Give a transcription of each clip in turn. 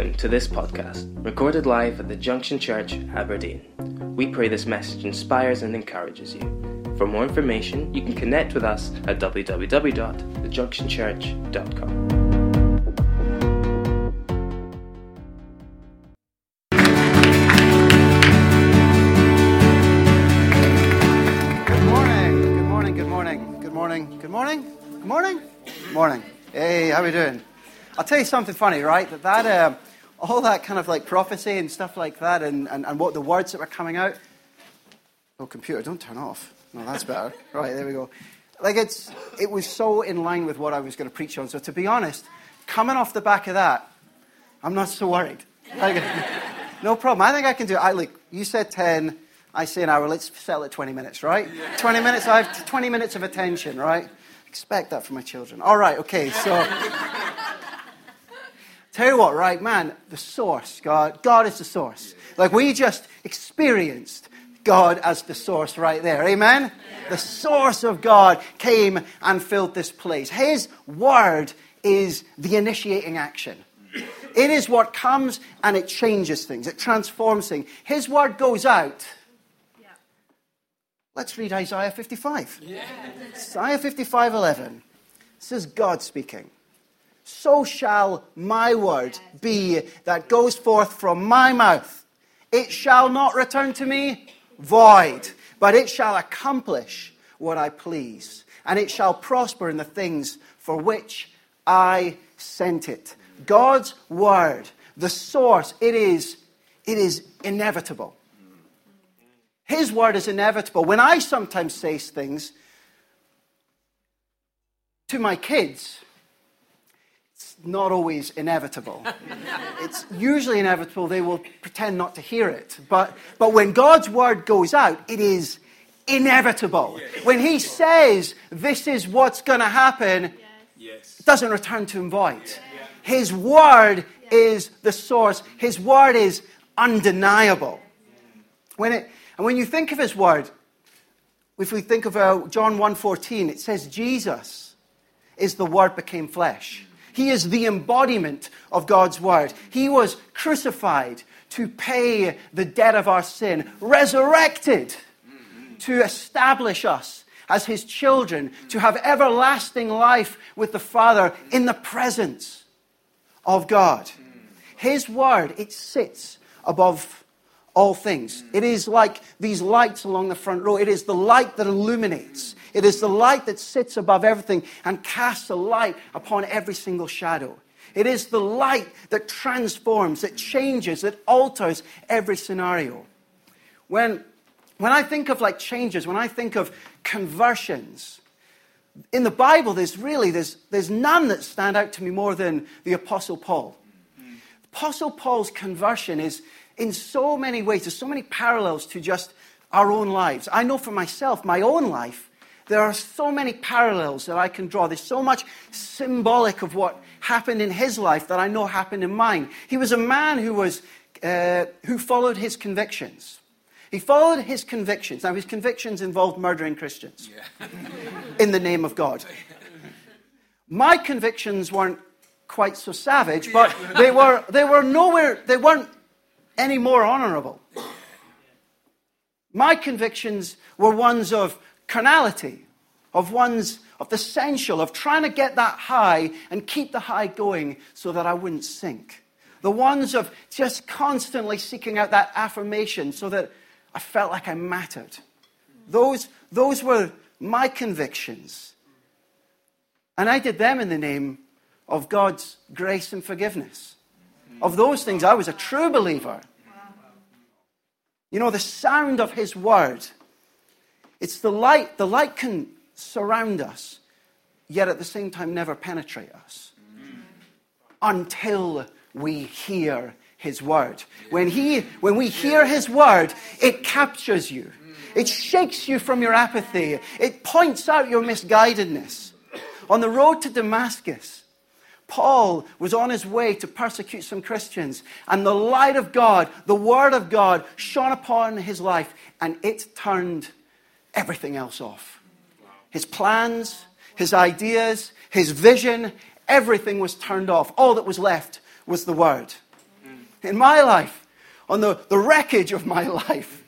Welcome to this podcast, recorded live at the Junction Church, Aberdeen. We pray this message inspires and encourages you. For more information, you can connect with us at www.thejunctionchurch.com. Good morning. Good morning. Good morning. Good morning. Good morning. Good morning. Good morning. Hey, how we doing? I'll tell you something funny, right? That that um, all that kind of like prophecy and stuff like that, and, and, and what the words that were coming out. Oh, computer, don't turn off. No, that's better. right, there we go. Like it's it was so in line with what I was going to preach on. So to be honest, coming off the back of that, I'm not so worried. Like, no problem. I think I can do it. I like you said ten. I say an hour. Let's sell it 20 minutes, right? 20 minutes. I have 20 minutes of attention, right? Expect that from my children. All right. Okay. So. Tell you what, right, man, the source, God, God is the source. Like we just experienced God as the source right there. Amen? The source of God came and filled this place. His word is the initiating action. It is what comes and it changes things, it transforms things. His word goes out. Let's read Isaiah 55. Isaiah 55 11. This is God speaking so shall my word be that goes forth from my mouth. It shall not return to me void, but it shall accomplish what I please, and it shall prosper in the things for which I sent it. God's word, the source, it is, it is inevitable. His word is inevitable. When I sometimes say things to my kids, not always inevitable. it's usually inevitable. They will pretend not to hear it. But, but when God's word goes out, it is inevitable. When He says this is what's going to happen, yes. it doesn't return to Him void. His word is the source, His word is undeniable. When it, and when you think of His word, if we think of uh, John 1.14, it says Jesus is the Word became flesh. He is the embodiment of God's word. He was crucified to pay the debt of our sin, resurrected to establish us as his children, to have everlasting life with the Father in the presence of God. His word, it sits above all things. It is like these lights along the front row. It is the light that illuminates. It is the light that sits above everything and casts a light upon every single shadow. It is the light that transforms, that changes, that alters every scenario. When, when I think of like changes, when I think of conversions, in the Bible, there's really there's, there's none that stand out to me more than the Apostle Paul. Apostle Paul's conversion is in so many ways, there's so many parallels to just our own lives. I know for myself, my own life, there are so many parallels that I can draw. There's so much symbolic of what happened in his life that I know happened in mine. He was a man who, was, uh, who followed his convictions. He followed his convictions. Now, his convictions involved murdering Christians yeah. in the name of God. My convictions weren't quite so savage, but they were, they were nowhere, they weren't any more honorable. My convictions were ones of carnality, of one's of the sensual, of trying to get that high and keep the high going so that I wouldn't sink. The ones of just constantly seeking out that affirmation so that I felt like I mattered. Those, those were my convictions. And I did them in the name of God's grace and forgiveness. Of those things, I was a true believer. You know, the sound of His word it's the light. The light can surround us, yet at the same time never penetrate us until we hear his word. When, he, when we hear his word, it captures you. It shakes you from your apathy. It points out your misguidedness. On the road to Damascus, Paul was on his way to persecute some Christians, and the light of God, the Word of God, shone upon his life, and it turned everything else off. His plans, his ideas, his vision, everything was turned off. All that was left was the Word. in my life, on the, the wreckage of my life,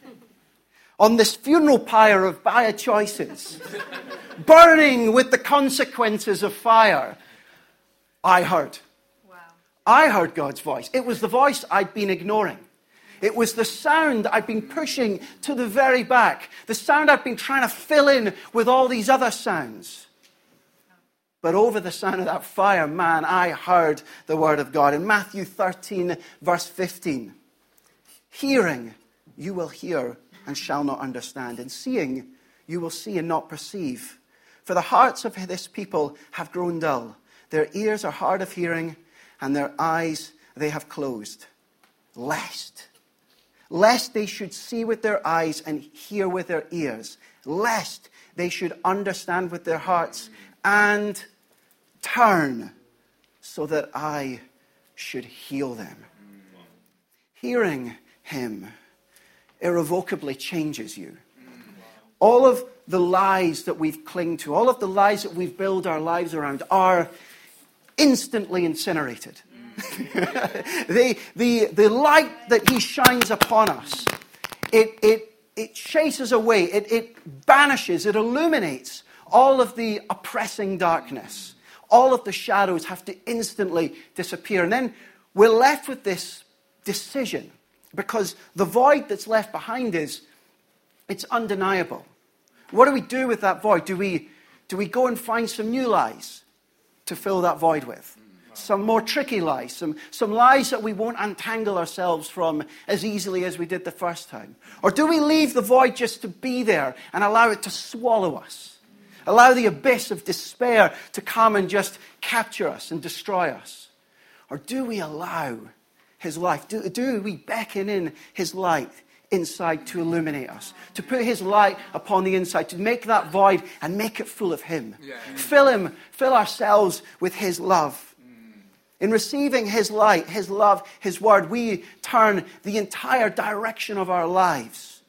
on this funeral pyre of bad choices, burning with the consequences of fire, I heard. Wow. I heard God's voice. It was the voice I'd been ignoring. It was the sound I'd been pushing to the very back, the sound I'd been trying to fill in with all these other sounds. But over the sound of that fire, man, I heard the word of God. In Matthew 13, verse 15, hearing, you will hear and shall not understand, and seeing, you will see and not perceive. For the hearts of this people have grown dull. Their ears are hard of hearing, and their eyes they have closed. Lest lest they should see with their eyes and hear with their ears, lest they should understand with their hearts and turn so that I should heal them. Hearing him irrevocably changes you. All of the lies that we've clung to, all of the lies that we've built our lives around are instantly incinerated. the, the, the light that he shines upon us, it, it, it chases away, it, it banishes, it illuminates all of the oppressing darkness. All of the shadows have to instantly disappear. And then we're left with this decision because the void that's left behind is it's undeniable. What do we do with that void? Do we, do we go and find some new lies to fill that void with? some more tricky lies, some, some lies that we won't untangle ourselves from as easily as we did the first time? Or do we leave the void just to be there and allow it to swallow us? Allow the abyss of despair to come and just capture us and destroy us? Or do we allow His life? Do, do we beckon in His light inside to illuminate us, to put His light upon the inside, to make that void and make it full of Him? Yeah. Fill Him, fill ourselves with His love. In receiving His light, His love, His word, we turn the entire direction of our lives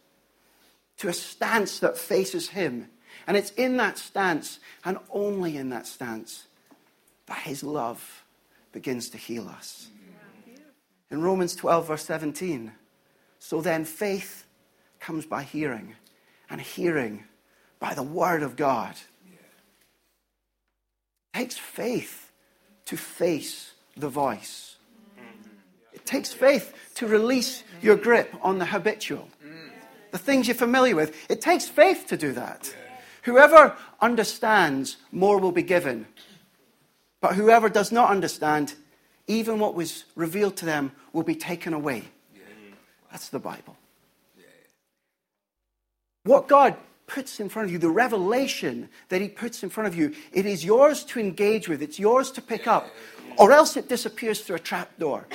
to a stance that faces Him. And it's in that stance, and only in that stance, that His love begins to heal us. In Romans 12, verse 17, so then faith comes by hearing, and hearing by the word of God. It takes faith to face the voice. It takes faith to release your grip on the habitual, the things you're familiar with. It takes faith to do that. Whoever understands, more will be given. But whoever does not understand, even what was revealed to them will be taken away. That's the Bible. What God puts in front of you, the revelation that He puts in front of you, it is yours to engage with, it's yours to pick up or else it disappears through a trap door.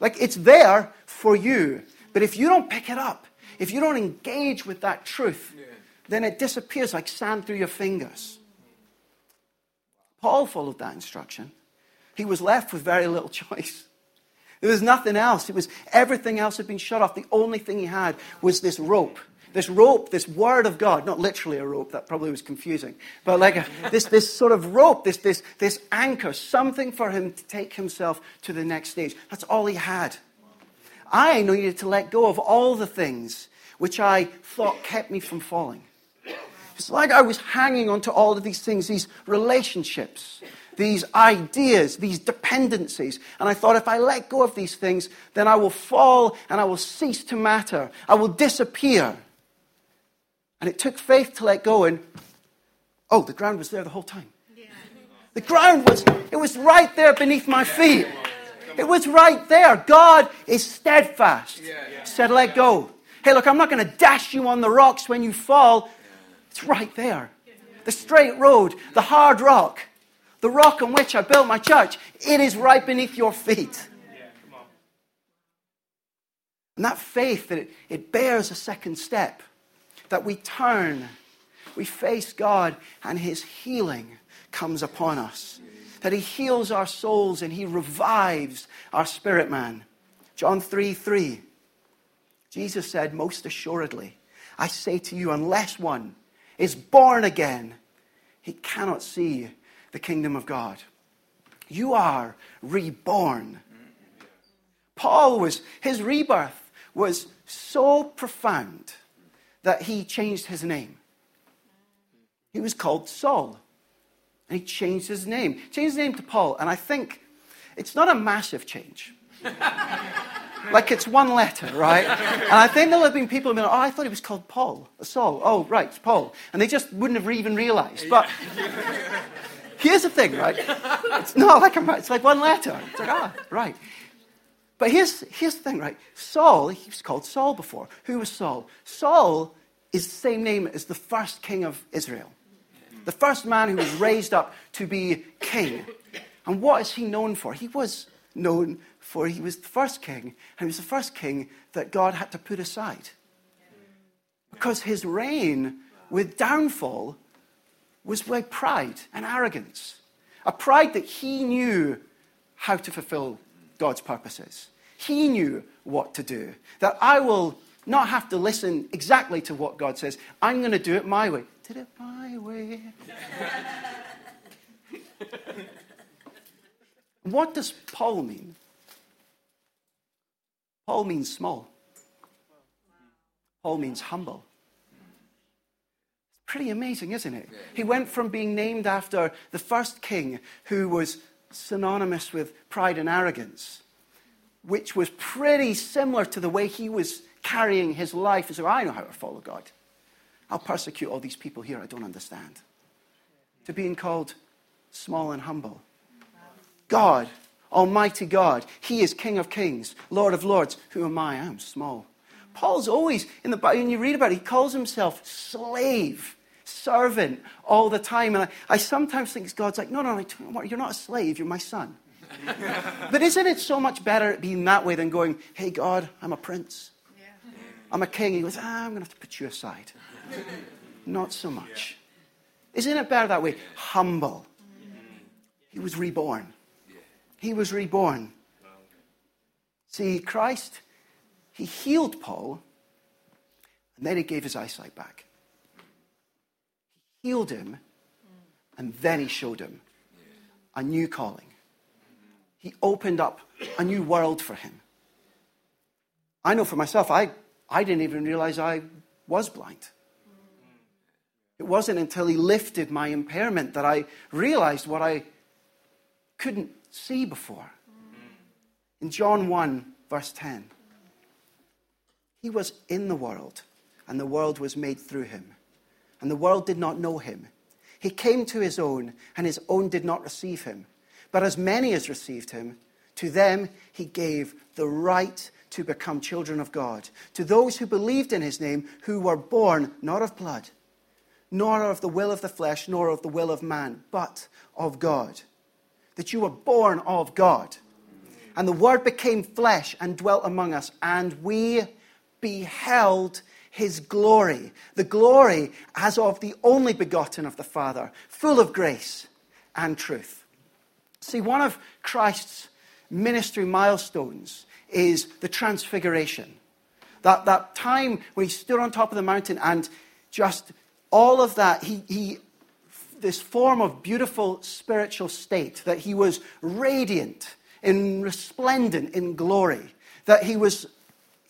Like it's there for you, but if you don't pick it up, if you don't engage with that truth, then it disappears like sand through your fingers. Paul followed that instruction. He was left with very little choice. There was nothing else. It was everything else had been shut off. The only thing he had was this rope this rope, this word of God, not literally a rope, that probably was confusing, but like a, this, this sort of rope, this, this, this anchor, something for him to take himself to the next stage. That's all he had. I needed to let go of all the things which I thought kept me from falling. It's like I was hanging onto all of these things, these relationships, these ideas, these dependencies. And I thought if I let go of these things, then I will fall and I will cease to matter. I will disappear. And it took faith to let go, and oh, the ground was there the whole time. The ground was, it was right there beneath my feet. It was right there. God is steadfast. Said, let go. Hey, look, I'm not going to dash you on the rocks when you fall. It's right there. The straight road, the hard rock, the rock on which I built my church, it is right beneath your feet. And that faith that it, it bears a second step that we turn, we face God, and His healing comes upon us. That He heals our souls and He revives our spirit man. John 3 3. Jesus said, Most assuredly, I say to you, unless one is born again, he cannot see the kingdom of God. You are reborn Paul was, his rebirth was so profound that he changed his name. He was called Saul. And he changed his name. Changed his name to Paul. And I think it's not a massive change. like it's one letter, right? And I think there'll have been people who been, oh, I thought he was called Paul, Saul. Oh, right, Paul. And they just wouldn't have even realized. But here's the thing, right? It's not like a, it's like one letter. It's like, ah, right. But here's, here's the thing, right? Saul, he was called Saul before. Who was Saul? Saul is the same name as the first king of Israel. The first man who was raised up to be king. And what is he known for? He was known for he was the first king, and he was the first king that God had to put aside. Because his reign with downfall was by pride and arrogance. A pride that he knew how to fulfill God's purposes. He knew what to do. That I will not have to listen exactly to what God says. I'm going to do it my way. Did it my way. what does Paul mean? Paul means small. Paul means humble. Pretty amazing, isn't it? He went from being named after the first king who was synonymous with pride and arrogance, which was pretty similar to the way he was carrying his life as, I know how to follow God. I'll persecute all these people here I don't understand. To being called small and humble. God Almighty God. He is King of kings, Lord of lords. Who am I? I'm small. Paul's always, in the Bible, when you read about it, he calls himself slave, servant all the time. And I, I sometimes think God's like, no, no, no, you're not a slave, you're my son. but isn't it so much better being that way than going, hey, God, I'm a prince? I'm a king. He goes, ah, I'm going to have to put you aside. not so much. Isn't it better that way? Humble. He was reborn he was reborn. See, Christ, he healed Paul, and then he gave his eyesight back. He healed him, and then he showed him a new calling. He opened up a new world for him. I know for myself, I, I didn't even realize I was blind. It wasn't until he lifted my impairment that I realized what I couldn't see before. In John 1, verse 10, he was in the world, and the world was made through him, and the world did not know him. He came to his own, and his own did not receive him. But as many as received him, to them he gave the right to become children of God, to those who believed in his name, who were born not of blood, nor of the will of the flesh, nor of the will of man, but of God that you were born of God. And the Word became flesh and dwelt among us, and we beheld his glory, the glory as of the only begotten of the Father, full of grace and truth. See, one of Christ's ministry milestones is the transfiguration. That, that time when he stood on top of the mountain and just all of that, he, he this form of beautiful spiritual state, that he was radiant and resplendent in glory, that he was,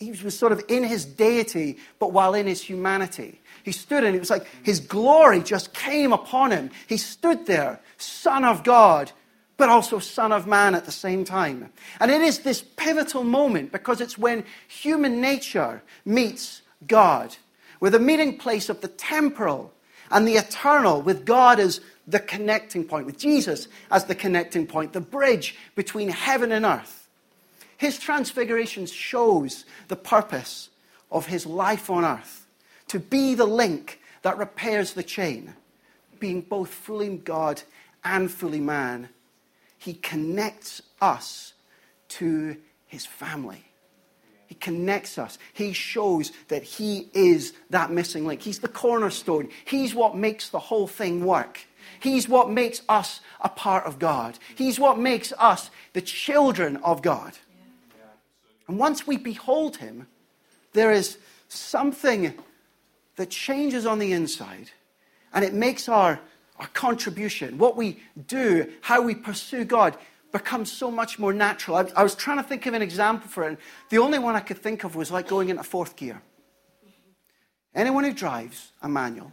he was sort of in his deity, but while in his humanity. He stood and it was like his glory just came upon him. He stood there, Son of God, but also Son of Man at the same time. And it is this pivotal moment because it's when human nature meets God. We're the meeting place of the temporal and the eternal, with God as the connecting point, with Jesus as the connecting point, the bridge between heaven and earth. His transfiguration shows the purpose of his life on earth to be the link that repairs the chain, being both fully God and fully man. He connects us to his family. He connects us. He shows that He is that missing link. He's the cornerstone. He's what makes the whole thing work. He's what makes us a part of God. He's what makes us the children of God. And once we behold Him, there is something that changes on the inside, and it makes our, our contribution, what we do, how we pursue God, become so much more natural. I, I was trying to think of an example for it. And the only one I could think of was like going into fourth gear. Anyone who drives a manual,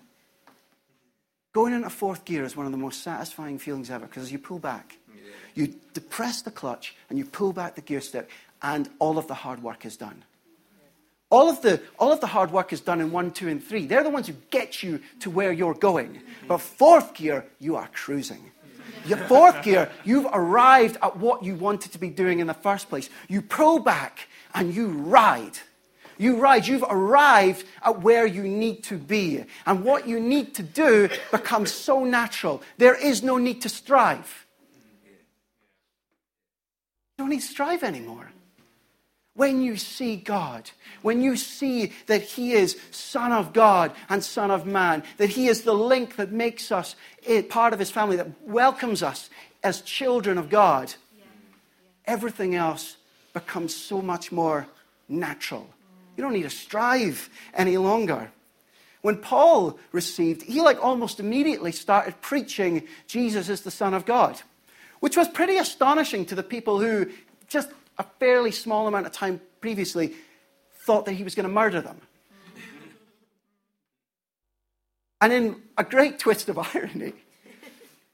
going into fourth gear is one of the most satisfying feelings ever because as you pull back. You depress the clutch and you pull back the gear stick, and all of the hard work is done. All of, the, all of the hard work is done in one, two, and three. They're the ones who get you to where you're going. But fourth gear, you are cruising. Your fourth gear, you've arrived at what you wanted to be doing in the first place. You pull back and you ride. You ride. You've arrived at where you need to be. And what you need to do becomes so natural. There is no need to strive. You don't need to strive anymore. When you see God, when you see that He is Son of God and Son of Man, that He is the link that makes us eh, part of His family, that welcomes us as children of God, everything else becomes so much more natural. You don't need to strive any longer. When Paul received, he like almost immediately started preaching Jesus is the Son of God, which was pretty astonishing to the people who just a fairly small amount of time previously thought that he was going to murder them. And in a great twist of irony,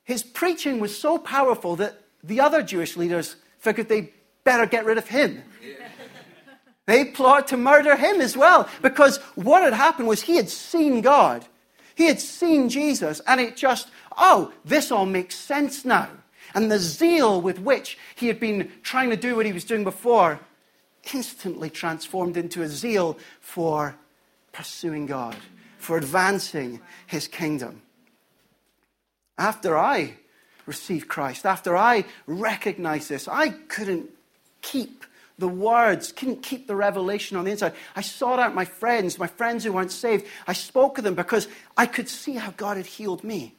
his preaching was so powerful that the other Jewish leaders figured they better get rid of him. They plot to murder him as well because what had happened was he had seen God. He had seen Jesus, and it just, oh, this all makes sense now. And the zeal with which he had been trying to do what he was doing before instantly transformed into a zeal for pursuing God, for advancing his kingdom. After I received Christ, after I recognized this, I couldn't keep the words, couldn't keep the revelation on the inside. I sought out my friends, my friends who weren't saved. I spoke to them because I could see how God had healed me.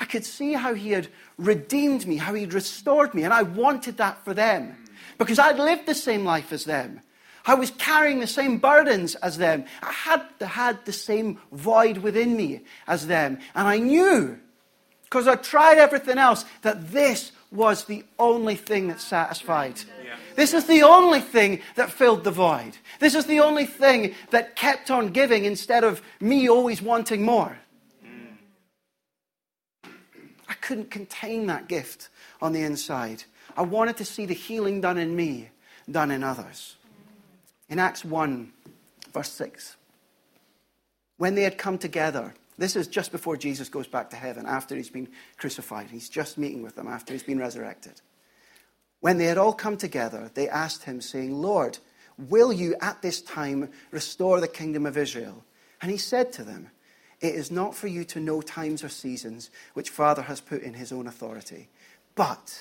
I could see how He had redeemed me, how He'd restored me, and I wanted that for them because I'd lived the same life as them. I was carrying the same burdens as them. I had, had the same void within me as them. And I knew, because I tried everything else, that this was the only thing that satisfied. Yeah. This is the only thing that filled the void. This is the only thing that kept on giving instead of me always wanting more. I couldn't contain that gift on the inside. I wanted to see the healing done in me, done in others. In Acts 1, verse 6, when they had come together, this is just before Jesus goes back to heaven, after he's been crucified. He's just meeting with them after he's been resurrected. When they had all come together, they asked him, saying, Lord, will you at this time restore the kingdom of Israel? And he said to them, it is not for you to know times or seasons which Father has put in his own authority, but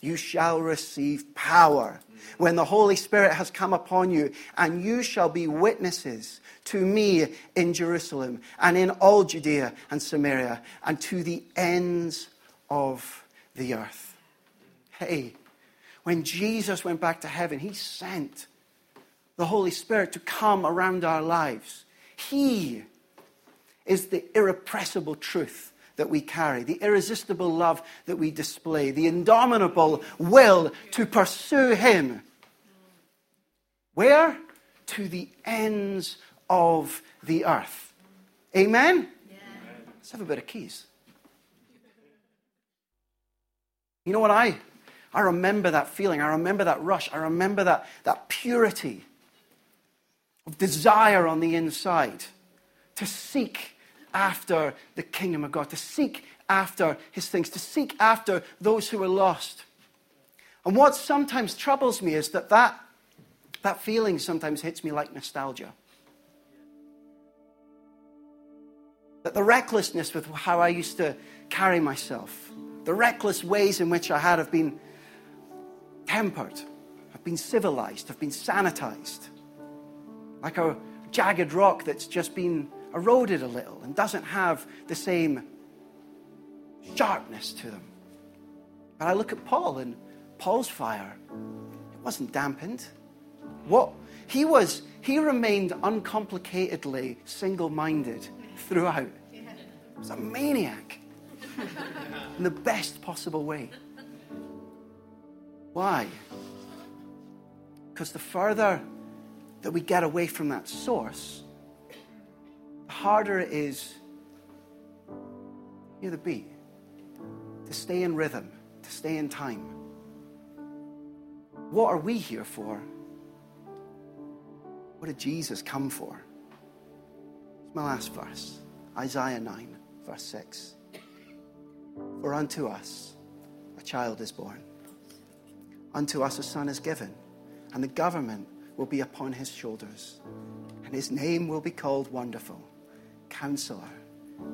you shall receive power when the Holy Spirit has come upon you, and you shall be witnesses to me in Jerusalem and in all Judea and Samaria and to the ends of the earth. Hey, when Jesus went back to heaven, he sent the Holy Spirit to come around our lives. He is the irrepressible truth that we carry, the irresistible love that we display, the indomitable will to pursue Him. Where? To the ends of the earth. Amen? Let's have a bit of keys. You know what? I, I remember that feeling. I remember that rush. I remember that, that purity of desire on the inside to seek after the kingdom of God, to seek after his things, to seek after those who are lost. And what sometimes troubles me is that that, that feeling sometimes hits me like nostalgia. That the recklessness with how I used to carry myself, the reckless ways in which I had have been tempered, have been civilized, have been sanitized. Like a jagged rock that's just been eroded a little and doesn't have the same sharpness to them. But I look at Paul and Paul's fire, it wasn't dampened. What he was, he remained uncomplicatedly single minded throughout. He was a maniac in the best possible way. Why? Because the further that we get away from that source, the harder it is hear the beat, to stay in rhythm, to stay in time. What are we here for? What did Jesus come for? It's my last verse Isaiah 9, verse 6. For unto us a child is born, unto us a son is given, and the government will be upon his shoulders, and his name will be called Wonderful, Counselor,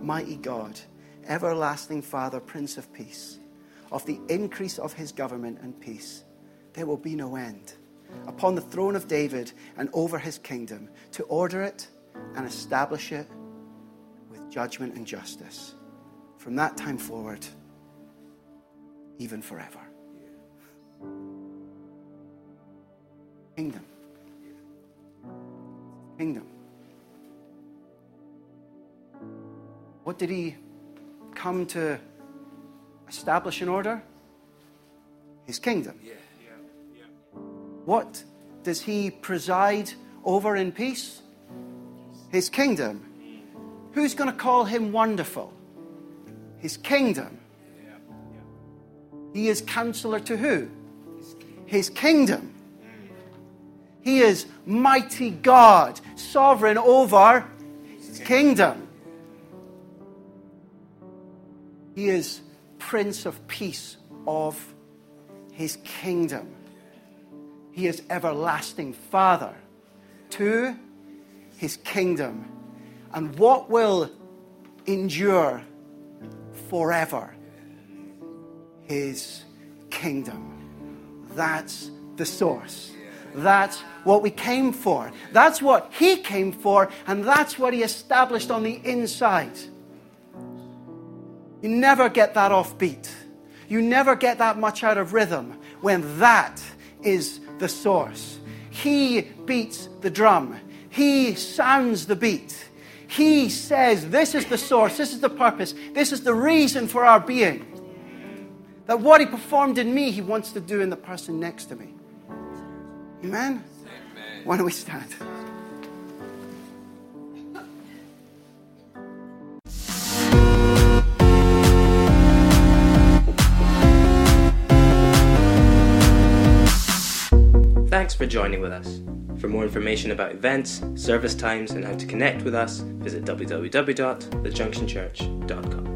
Mighty God everlasting Father, Prince of Peace. Of the increase of his government and peace, there will be no end. Upon the throne of David and over his kingdom, to order it and establish it with judgment and justice. From that time forward, even forever. Kingdom. Kingdom. What did he come to establish an order? His kingdom. Yeah, yeah, yeah. What does he preside over in peace? His kingdom. Who's going to call him wonderful? His kingdom. He is counselor to who? His kingdom. He is mighty God, sovereign over his kingdom. He is Prince of Peace of his kingdom. He is everlasting Father to his kingdom. And what will endure forever? His kingdom. That's the source. That's what we came for. That's what he came for, and that's what he established on the inside. You never get that off beat. You never get that much out of rhythm when that is the source. He beats the drum, He sounds the beat. He says, This is the source, this is the purpose, this is the reason for our being. That what He performed in me, He wants to do in the person next to me. Amen? Amen. Why don't we stand? For joining with us. For more information about events, service times, and how to connect with us, visit www.thejunctionchurch.com.